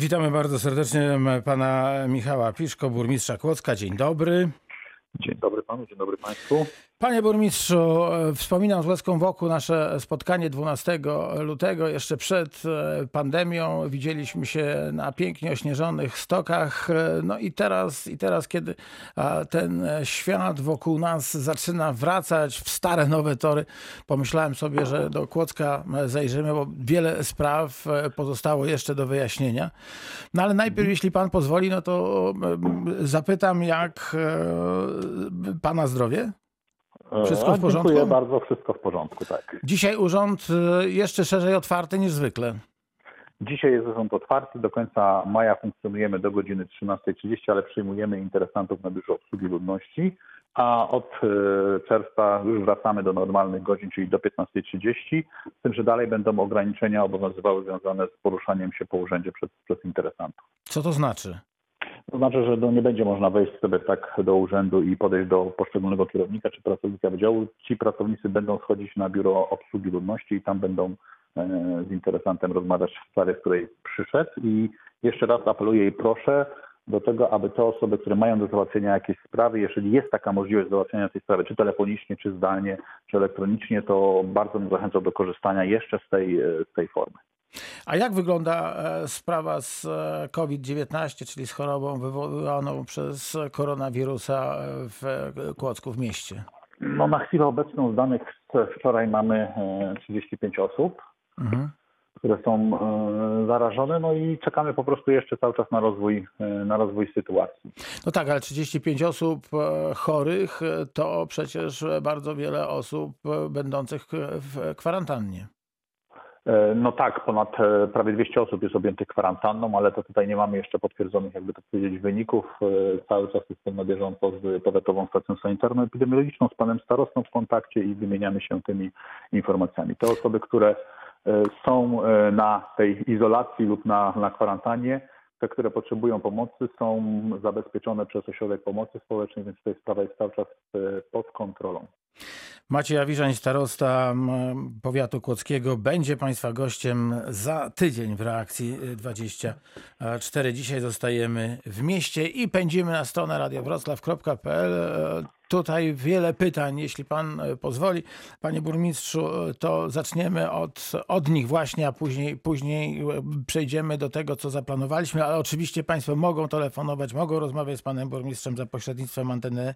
Witamy bardzo serdecznie pana Michała Piszko, burmistrza Kłodzka. Dzień dobry. Dzień dobry panu, dzień dobry państwu. Panie burmistrzu, wspominam z łezką wokół nasze spotkanie 12 lutego, jeszcze przed e, pandemią. Widzieliśmy się na pięknie ośnieżonych stokach. No i teraz, i teraz kiedy ten świat wokół nas zaczyna wracać w stare, nowe tory, pomyślałem sobie, że do Kłodzka zajrzymy, bo wiele spraw e, pozostało jeszcze do wyjaśnienia. No ale najpierw, jeśli pan pozwoli, no to zapytam, jak e, pana zdrowie? Wszystko w porządku? Dziękuję bardzo, wszystko w porządku, tak. Dzisiaj urząd y, jeszcze szerzej otwarty niż zwykle. Dzisiaj jest urząd otwarty, do końca maja funkcjonujemy do godziny 13.30, ale przyjmujemy interesantów na biurze obsługi ludności, a od y, czerwca już wracamy do normalnych godzin, czyli do 15.30, z tym, że dalej będą ograniczenia obowiązywały związane z poruszaniem się po urzędzie przez, przez interesantów. Co to znaczy? To znaczy, że nie będzie można wejść sobie tak do urzędu i podejść do poszczególnego kierownika czy pracownika wydziału. Ci pracownicy będą schodzić na biuro obsługi ludności i tam będą e, z interesantem rozmawiać w sprawie, w której przyszedł. I jeszcze raz apeluję i proszę do tego, aby te osoby, które mają do załatwienia jakieś sprawy, jeżeli jest taka możliwość załatwienia tej sprawy, czy telefonicznie, czy zdalnie, czy elektronicznie, to bardzo bym zachęcał do korzystania jeszcze z tej, e, z tej formy. A jak wygląda e, sprawa z e, COVID-19, czyli z chorobą wywołaną przez koronawirusa e, w Kłodzku w mieście? No na chwilę obecną z danych wczoraj mamy 35 osób, mhm. które są zarażone, no i czekamy po prostu jeszcze cały czas na rozwój, na rozwój sytuacji. No tak, ale 35 osób chorych to przecież bardzo wiele osób będących w kwarantannie. E, no tak, ponad e, prawie 200 osób jest objętych kwarantanną, ale to tutaj nie mamy jeszcze potwierdzonych, jakby to powiedzieć, wyników. E, cały czas jestem na bieżąco z Powiatową Stacją Sanitarno-Epidemiologiczną, z panem starostą w kontakcie i wymieniamy się tymi informacjami. Te osoby, które są na tej izolacji lub na, na kwarantannie, te, które potrzebują pomocy, są zabezpieczone przez ośrodek pomocy społecznej, więc tutaj sprawa jest cały czas pod kontrolą. Maciej Awiżań, starosta powiatu kłodzkiego, będzie Państwa gościem za tydzień w reakcji 24. Dzisiaj zostajemy w mieście i pędzimy na stronę radiowroclaw.pl. Tutaj wiele pytań, jeśli pan e, pozwoli. Panie burmistrzu, e, to zaczniemy od, od nich właśnie, a później, później e, przejdziemy do tego, co zaplanowaliśmy, ale oczywiście państwo mogą telefonować, mogą rozmawiać z panem burmistrzem za pośrednictwem anteny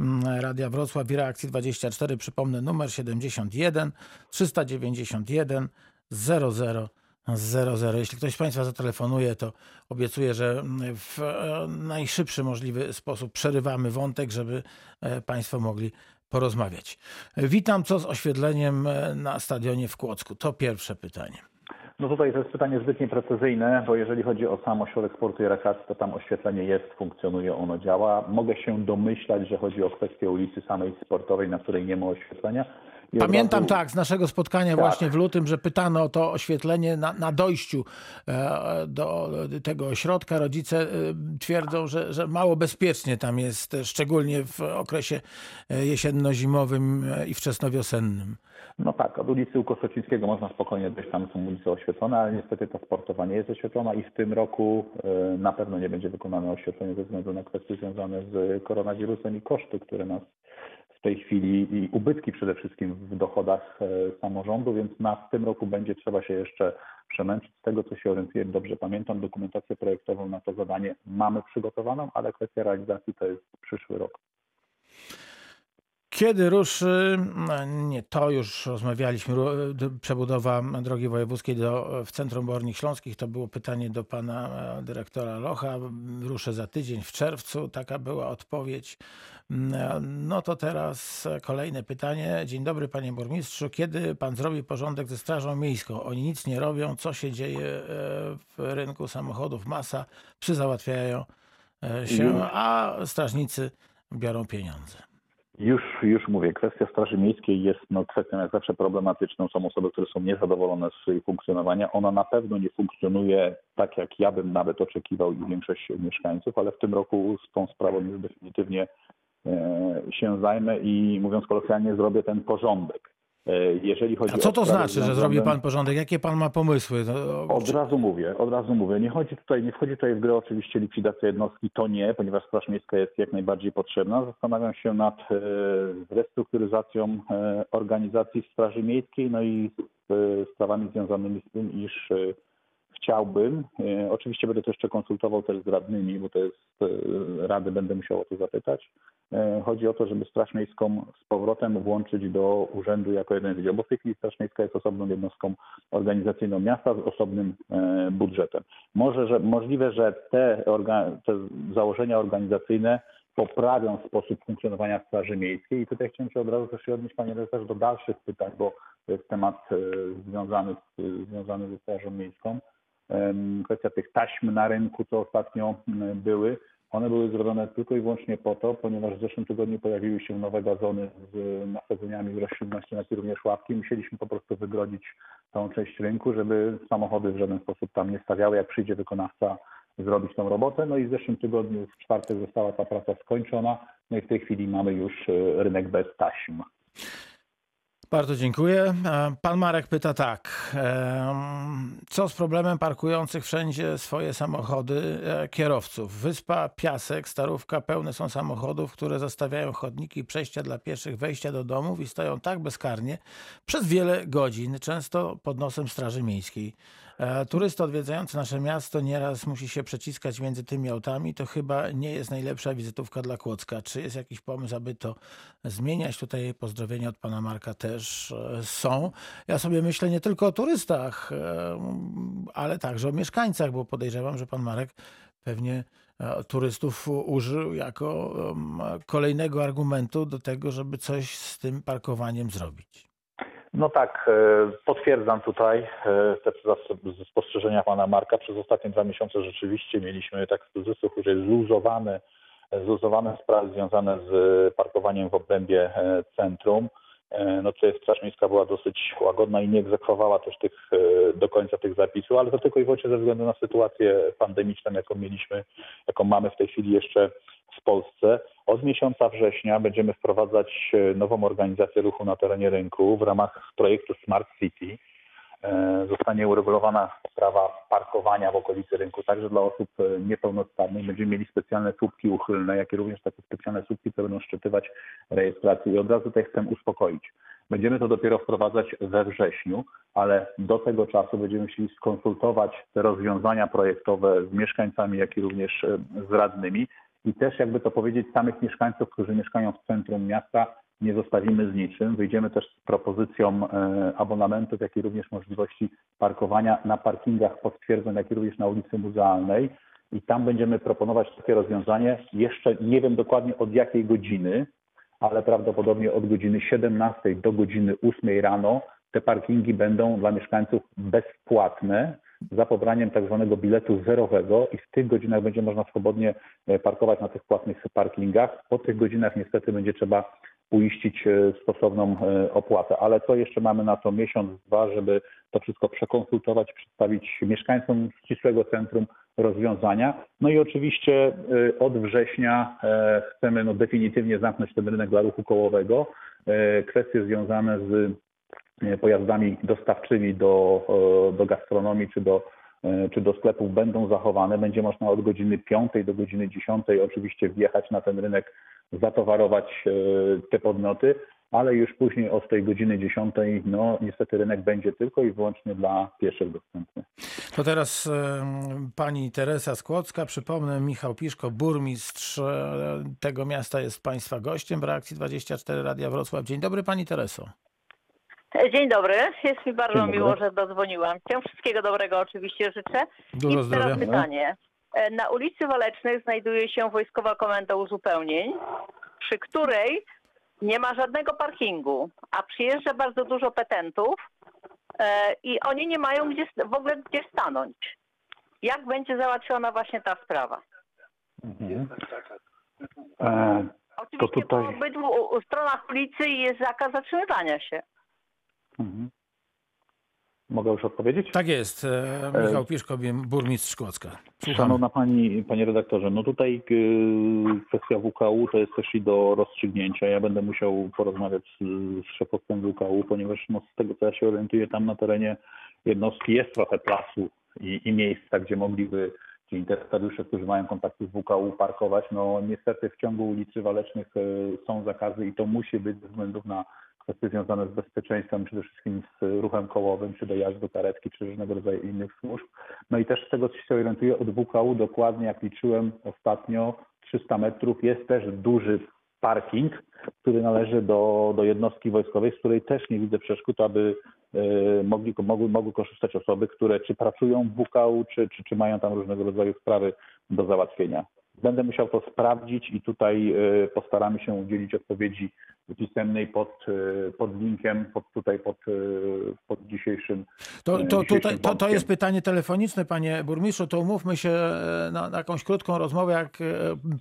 mm, Radia Wrocław i Reakcji 24. Przypomnę numer 71 391 00 00. Jeśli ktoś z Państwa zatelefonuje, to obiecuję, że w e, najszybszy możliwy sposób przerywamy wątek, żeby e, Państwo mogli porozmawiać. Witam, co z oświetleniem e, na stadionie w Kłodzku? To pierwsze pytanie. No tutaj to jest pytanie zbyt precyzyjne, bo jeżeli chodzi o sam ośrodek sportu i rekreacji, to tam oświetlenie jest, funkcjonuje, ono działa. Mogę się domyślać, że chodzi o kwestię ulicy samej sportowej, na której nie ma oświetlenia. Pamiętam razu... tak z naszego spotkania tak. właśnie w lutym, że pytano o to oświetlenie na, na dojściu e, do tego ośrodka. Rodzice e, twierdzą, że, że mało bezpiecznie tam jest, szczególnie w okresie e, jesienno-zimowym i wczesnowiosennym. No tak, od ulicy Ukosocińskiego można spokojnie dojść, tam są ulice oświetlone, ale niestety ta sportowa nie jest oświetlona i w tym roku na pewno nie będzie wykonane oświetlenie ze względu na kwestie związane z koronawirusem i koszty, które nas tej chwili i ubytki przede wszystkim w dochodach e, samorządu, więc na w tym roku będzie trzeba się jeszcze przemęczyć. Z tego, co się orientuję, dobrze pamiętam, dokumentację projektową na to zadanie mamy przygotowaną, ale kwestia realizacji to jest przyszły rok. Kiedy ruszy, no, nie, to już rozmawialiśmy, przebudowa drogi wojewódzkiej do, w Centrum Bornik Śląskich, to było pytanie do pana e, dyrektora Locha, ruszę za tydzień w czerwcu, taka była odpowiedź. No to teraz kolejne pytanie. Dzień dobry panie burmistrzu, kiedy pan zrobi porządek ze Strażą Miejską? Oni nic nie robią, co się dzieje e, w rynku samochodów, masa, psy załatwiają e, się, a strażnicy biorą pieniądze. Już, już mówię, kwestia Straży Miejskiej jest no, kwestią jak zawsze problematyczną. Są osoby, które są niezadowolone z jej funkcjonowania. Ona na pewno nie funkcjonuje tak, jak ja bym nawet oczekiwał i większość mieszkańców, ale w tym roku z tą sprawą już definitywnie e, się zajmę i mówiąc kolokwialnie zrobię ten porządek. E, Jeżeli chodzi A co to znaczy, że zrobi pan porządek? Jakie pan ma pomysły? No, Od razu mówię, od razu mówię. Nie chodzi tutaj, nie wchodzi tutaj w grę oczywiście likwidacja jednostki, to nie, ponieważ Straż Miejska jest jak najbardziej potrzebna. Zastanawiam się nad e, restrukturyzacją e, organizacji Straży Miejskiej, no i z sprawami związanymi z tym, iż chciałbym, oczywiście będę to jeszcze konsultował też z radnymi, bo to jest rady, będę musiał o to zapytać. E, Chodzi o to, żeby Straż Miejską z powrotem włączyć do urzędu jako jeden wydział, bo w tej chwili Straż Miejska jest osobną jednostką organizacyjną miasta z osobnym e, budżetem. Może, że, możliwe, że te, te założenia organizacyjne poprawią sposób funkcjonowania Straży Miejskiej i tutaj chciałem się od razu też odnieść, panie redaktorze, do dalszych pytań, bo to jest temat e, związany, z, związany ze Strażą Miejską. Kwestia tych taśm na rynku, co ostatnio były, one były zrobione tylko i wyłącznie po to, ponieważ w zeszłym tygodniu pojawiły się nowe gazony z nasadzeniami roślinności, i również ławki. Musieliśmy po prostu wygrodzić tą część rynku, żeby samochody w żaden sposób tam nie stawiały, jak przyjdzie wykonawca zrobić tą robotę. No i w zeszłym tygodniu w czwartek została ta praca skończona, no i w tej chwili mamy już e, rynek bez taśm. Bardzo dziękuję. E, Pan Marek pyta tak. em, Co z problemem parkujących wszędzie swoje samochody e, kierowców? Wyspa, Piasek, Starówka pełne są samochodów, które zostawiają chodniki przejścia dla pieszych, wejścia do domów i stoją tak bezkarnie przez wiele godzin, często pod nosem Straży Miejskiej. E, Turysta odwiedzający nasze miasto nieraz musi się przeciskać między tymi autami. To chyba nie jest najlepsza wizytówka dla Kłodzka. Czy jest jakiś pomysł, aby to zmieniać? Tutaj pozdrowienia od pana Marka też e, są. Ja sobie myślę nie tylko o turystach, e, ale także o mieszkańcach, bo podejrzewam, że pan Marek pewnie turystów użył jako kolejnego argumentu do tego, żeby coś z tym parkowaniem zrobić. No tak, e, potwierdzam tutaj e, te spostrzeżenia pana Marka. Przez ostatnie dwa miesiące rzeczywiście mieliśmy tak w cudzysłów, że zluzowane, zluzowane sprawy związane z parkowaniem w obrębie e, centrum. E, No tutaj Straż Miejska była dosyć łagodna i nie egzekwowała też tych, e, do końca tych zapisów, ale to tylko i wyłącznie ze względu na sytuację pandemiczną, jaką mieliśmy, jaką mamy w tej chwili jeszcze w Polsce. Od miesiąca września będziemy wprowadzać e, nową organizację ruchu na terenie rynku w ramach projektu Smart City. E, Zostanie uregulowana sprawa parkowania w okolicy rynku, także dla osób e, niepełnosprawnych. Będziemy mieli specjalne słupki uchylne, jak i również takie specjalne słupki, które będą szczytywać rejestrację. I od razu tutaj chcę uspokoić. Będziemy to dopiero wprowadzać we wrześniu, ale do tego czasu będziemy musieli skonsultować te rozwiązania projektowe z mieszkańcami, jak i również e, z radnymi i też jakby to powiedzieć samych mieszkańców, którzy mieszkają w centrum miasta, nie zostawimy z niczym. Wyjdziemy też z propozycją e, abonamentów, jak i również możliwości parkowania na parkingach potwierdzonych, jak i również na ulicy Muzealnej. I tam będziemy proponować takie rozwiązanie. Jeszcze nie wiem dokładnie od jakiej godziny, ale prawdopodobnie od godziny 17 do godziny 8 rano te parkingi będą dla mieszkańców bezpłatne za pobraniem tak zwanego biletu zerowego i w tych godzinach będzie można swobodnie e, parkować na tych płatnych parkingach. Po tych godzinach niestety będzie trzeba uiścić e, stosowną e, opłatę, ale to jeszcze mamy na to miesiąc, dwa, żeby to wszystko przekonsultować, przedstawić mieszkańcom ścisłego centrum rozwiązania. No i oczywiście e, od września chcemy no, definitywnie zamknąć ten rynek dla ruchu kołowego. Kwestie związane z pojazdami dostawczymi do, do gastronomii czy do, czy do sklepów będą zachowane. Będzie można od godziny 5 do godziny 10 oczywiście wjechać na ten rynek, zatowarować e, te podmioty, ale już później od tej godziny 10 no niestety rynek będzie tylko i wyłącznie dla pieszych dostępny. To teraz pani Teresa Skłocka. Przypomnę, Michał Piszko, burmistrz e, tego miasta jest państwa gościem w reakcji 24 Radia Wrocław. Dzień dobry pani Tereso. Dzień dobry, jest mi bardzo dobry. miło, że dodzwoniłam. Cię wszystkiego dobrego oczywiście życzę. Dużo I zdrowia. teraz pytanie. E, Na ulicy Walecznej znajduje się Wojskowa Komenda Uzupełnień, przy której nie ma żadnego parkingu, a przyjeżdża bardzo dużo petentów e, i oni nie mają gdzie, w ogóle gdzie stanąć. Jak będzie załatwiona właśnie ta sprawa? Mhm. E, Oczywiście tutaj- po obydwu stronach ulicy jest zakaz zatrzymywania się. Mhm. Mogę już odpowiedzieć? Tak jest. E, Michał Piszko, burmistrz. Słuchamy. Szanowna Pani, Panie redaktorze, no tutaj y, kwestia WKU to jest też i do rozstrzygnięcia. Ja będę musiał porozmawiać z, z szefostwem WKU, ponieważ no, z tego co ja się orientuję, tam na terenie jednostki jest trochę placu i, i miejsca, gdzie mogliby ci interesariusze, którzy mają kontakty z WKU parkować. No niestety w ciągu ulicy Walecznych są zakazy i to musi być ze względów na kwestie związane z bezpieczeństwem, przede wszystkim z ruchem kołowym, czy dojazdu karetki, czy różnego rodzaju innych służb. No i też z tego, co się orientuję, od WKU dokładnie, jak liczyłem ostatnio, 300 metrów jest też duży parking, który należy do, do jednostki wojskowej, z której też nie widzę przeszkód, aby y, mogli, mogły, mogły korzystać osoby, które czy pracują w WKU, czy, czy, czy mają tam różnego rodzaju sprawy do załatwienia. Będę musiał to sprawdzić i tutaj y, postaramy się udzielić odpowiedzi pisemnej pod, y, pod linkiem, pod tutaj pod, y, pod dzisiejszym. To, y, to, dzisiejszym tutaj, to, to jest pytanie telefoniczne, panie burmistrzu. To umówmy się e, na, na jakąś krótką rozmowę. Jak e,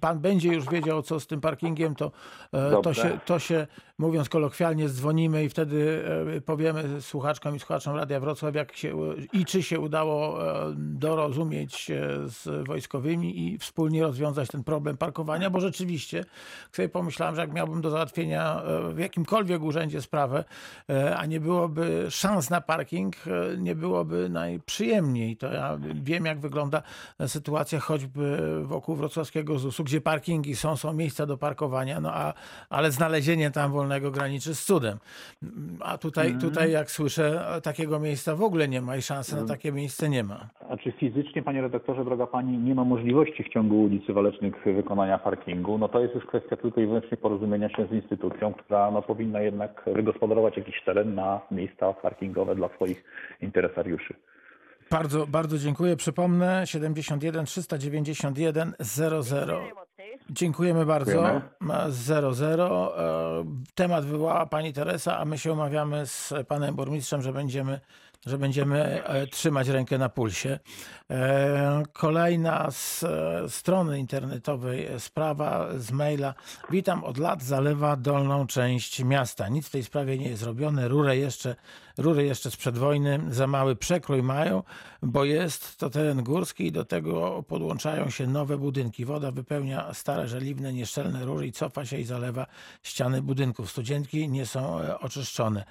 pan będzie już wiedział, co z tym parkingiem, to, e, to, się, to się, mówiąc kolokwialnie, dzwonimy i wtedy e, powiemy słuchaczkom i słuchaczom Radia Wrocław, jak się i czy się udało e, dorozumieć e, z wojskowymi i wspólnie rozwiązać ten problem parkowania, bo rzeczywiście sobie pomyślałem, że jak miałbym do załatwienia w jakimkolwiek urzędzie sprawę, e, a nie byłoby szans na parking, e, nie byłoby najprzyjemniej. To ja wiem, jak wygląda sytuacja choćby wokół wrocławskiego ZUS-u, gdzie parkingi są, są miejsca do parkowania, no a, ale znalezienie tam wolnego graniczy z cudem. A tutaj, tutaj jak słyszę, takiego miejsca w ogóle nie ma i szansy na takie miejsce nie ma. A czy fizycznie, panie redaktorze, droga pani, nie ma możliwości w ciągu ulicy Walecznych wykonania parkingu? No to jest już kwestia tylko i wyłącznie porozumienia się z instytucją, która no, powinna jednak wygospodarować jakiś teren na miejsca parkingowe dla swoich interesariuszy. Bardzo, bardzo dziękuję. Przypomnę 71 391 00. Dziękujemy bardzo. Dziękujemy. Ma 00. E, Temat wywołała pani Teresa, a my się umawiamy z panem burmistrzem, że będziemy, że będziemy e, trzymać rękę na pulsie. E, Kolejna z e, strony internetowej sprawa z maila. Witam, od lat zalewa dolną część miasta. Nic w tej sprawie nie jest robione. Rurę jeszcze, rury jeszcze sprzed wojny za mały przekrój mają, bo jest to teren górski i do tego podłączają się nowe budynki. Woda wypełnia stare, żeliwne, nieszczelne rury i cofa się i zalewa ściany budynków. Studzienki nie są oczyszczone.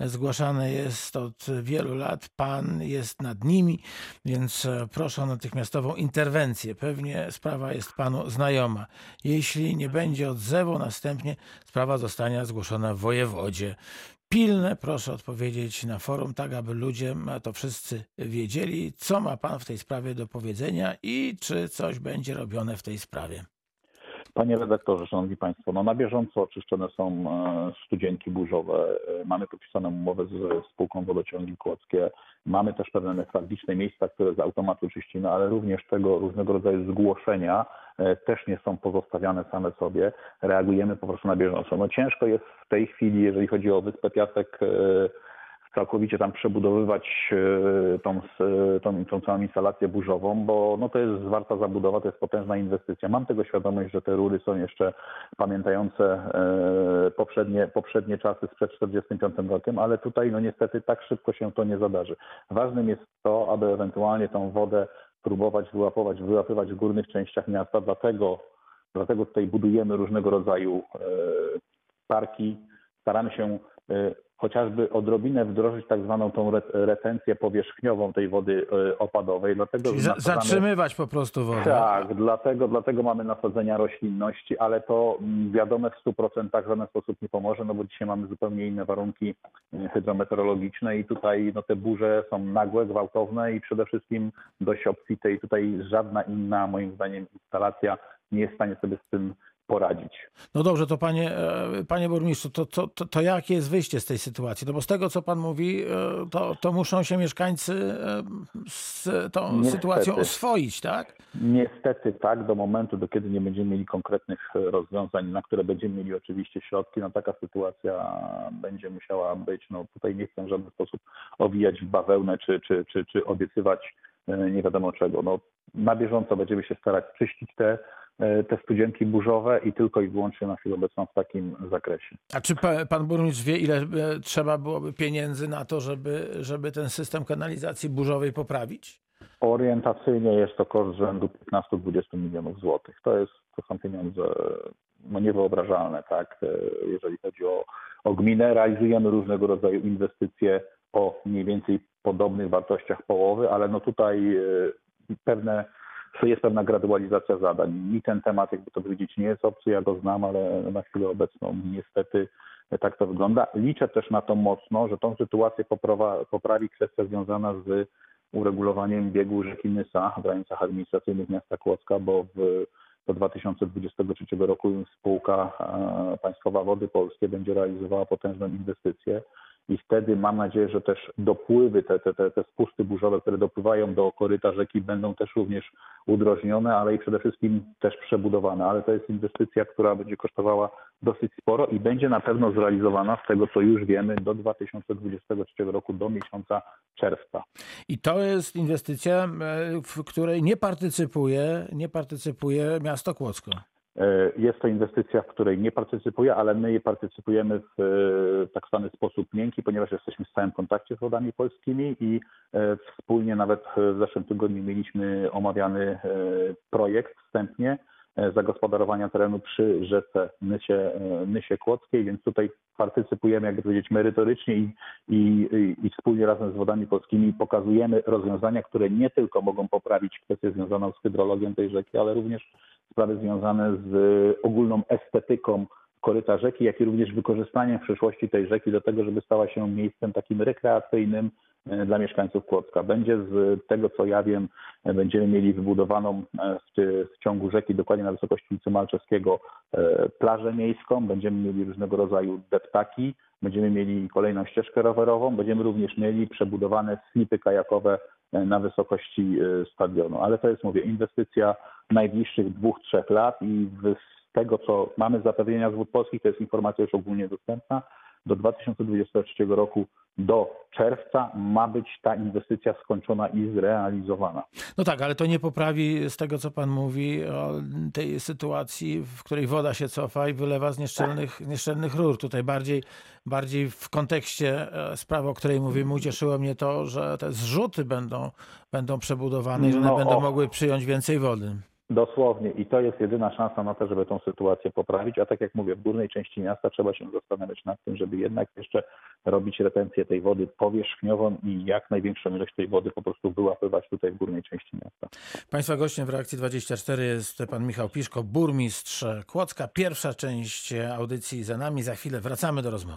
Zgłaszane jest od wielu lat. Pan jest nad nimi, więc e, proszę o natychmiastową interwencję. Pewnie sprawa jest panu znajoma. Jeśli nie będzie odzewu, następnie sprawa zostanie zgłoszona w wojewodzie. Pilne proszę odpowiedzieć na forum, tak aby ludzie, to wszyscy wiedzieli, co ma pan w tej sprawie do powiedzenia i czy coś będzie robione w tej sprawie. Panie redaktorze, szanowni państwo, no na bieżąco oczyszczone są e, studzienki burzowe. E, Mamy podpisaną umowę z spółką Wodociągi Kłodzkie. Mamy też pewne newralgiczne miejsca, które z automatu czyścimy, ale również tego różnego rodzaju zgłoszenia e, też nie są pozostawiane same sobie. Reagujemy po prostu na bieżąco. No ciężko jest w tej chwili, jeżeli chodzi o Wyspę Piasek, całkowicie tam przebudowywać e, tą, s- tą, tą całą instalację burzową, bo no to jest zwarta zabudowa, to jest potężna inwestycja. Mam tego świadomość, że te rury są jeszcze pamiętające e, poprzednie, poprzednie czasy sprzed 1945 rokiem, ale tutaj no niestety tak szybko się to nie zadarzy. Ważnym jest to, aby ewentualnie tą wodę próbować wyłapywać, wyłapywać w górnych częściach miasta, dlatego, dlatego tutaj budujemy różnego rodzaju e, parki, staramy się e, chociażby odrobinę wdrożyć tak zwaną tą re- retencję powierzchniową tej wody e, opadowej. Dlatego Czyli za, nasadzamy- zatrzymywać po prostu wodę. tak, dlatego, dlatego mamy nasadzenia roślinności, ale to mm, wiadome w 100% w żaden sposób nie pomoże, no bo dzisiaj mamy zupełnie inne warunki y, hydrometeorologiczne i tutaj no, te burze są nagłe, gwałtowne i przede wszystkim dość obfite i tutaj żadna inna, moim zdaniem, instalacja nie jest w stanie sobie z tym poradzić. No dobrze, to panie, e, panie burmistrzu, to, to, to, to jakie jest wyjście z tej sytuacji? No bo z tego, co pan mówi, e, to, to muszą się mieszkańcy e, z tą Niestety. sytuacją oswoić, tak? Niestety tak, do momentu, do kiedy nie będziemy mieli konkretnych rozwiązań, na które będziemy mieli oczywiście środki, no taka sytuacja będzie musiała być. No tutaj nie chcę w żaden sposób owijać w bawełnę czy, czy, czy, czy obiecywać nie wiadomo czego. No, na bieżąco będziemy się starać czyścić te te studzienki burzowe i tylko i wyłącznie na chwilę obecną w takim zakresie. A czy pa, pan burmistrz wie, ile e, trzeba byłoby pieniędzy na to, żeby, żeby ten system kanalizacji burzowej poprawić? Orientacyjnie jest to koszt rzędu 15-20 milionów złotych. To, jest, to są pieniądze no, niewyobrażalne, tak? E, jeżeli chodzi o, o gminę. Realizujemy różnego rodzaju inwestycje o mniej więcej podobnych wartościach połowy, ale no tutaj e, pewne, jest pewna gradualizacja zadań. Mi ten temat, jakby to powiedzieć, nie jest obcy, ja go znam, ale na chwilę obecną niestety tak to wygląda. Liczę też na to mocno, że tą sytuację poprawa, poprawi kwestia związana z uregulowaniem biegu rzeki Nysa w granicach administracyjnych miasta Kłodzka, bo w, do 2023 roku spółka e, Państwowa Wody Polskie będzie realizowała potężną inwestycję i wtedy mam nadzieję, że też dopływy, te, te, te, spusty burzowe, które dopływają do koryta rzeki będą też również udrożnione, ale i przede wszystkim też przebudowane. Ale to jest inwestycja, która będzie kosztowała dosyć sporo i będzie na pewno zrealizowana z tego, co już wiemy, do 2023 roku, do miesiąca czerwca. I to jest inwestycja, e, w której nie partycypuje, nie partycypuje miasto Kłodzko. E, Jest to inwestycja, w której nie partycypuję, ale my je partycypujemy w e, tak zwany sposób miękki, ponieważ jesteśmy w stałym kontakcie z wodami polskimi i e, wspólnie nawet w zeszłym tygodniu mieliśmy omawiany projekt wstępnie zagospodarowania terenu przy rzece Nysie, Nysie Kłodzkiej, więc tutaj partycypujemy, jakby powiedzieć, merytorycznie i, i- i wspólnie razem z wodami polskimi pokazujemy rozwiązania, które nie tylko mogą poprawić kwestię związaną z hydrologią tej rzeki, ale również sprawy związane z ogólną estetyką koryta rzeki, jak i również wykorzystaniem w przyszłości tej rzeki do tego, żeby stała się miejscem takim rekreacyjnym e, dla mieszkańców Kłodzka. Będzie z tego, co ja wiem, e, będziemy mieli wybudowaną e, w, ciągu rzeki, dokładnie na wysokości ulicy Malczewskiego, plażę miejską, będziemy mieli różnego rodzaju deptaki, będziemy mieli kolejną ścieżkę rowerową, będziemy również mieli przebudowane slipy kajakowe na wysokości stadionu. Ale to jest, mówię, inwestycja najbliższych dwóch, trzech lat i w- tego, co mamy z zapewnienia z wód polskich, to jest informacja już ogólnie dostępna, do 2023 roku, do czerwca ma być ta inwestycja skończona i zrealizowana. No tak, ale to nie poprawi z tego, co pan mówi, o tej sytuacji, w której woda się cofa i wylewa z nieszczelnych, nieszczelnych rur. Tutaj bardziej, bardziej w kontekście e, sprawy, o której mówimy, ucieszyło mnie to, że te zrzuty będą, będą przebudowane i że one No, będą o. mogły przyjąć więcej wody. Dosłownie i to jest jedyna szansa na to, żeby tą sytuację poprawić, a tak jak mówię, w górnej części miasta trzeba się zastanawiać nad tym, żeby jednak jeszcze robić retencję tej wody powierzchniową i jak największą ilość tej wody po prostu wyłapywać tutaj w górnej części miasta. Państwa gościem w reakcji 24 jest pan Michał Piszko, burmistrz Kłodzka. Pierwsza część audycji za nami. Za chwilę wracamy do rozmowy.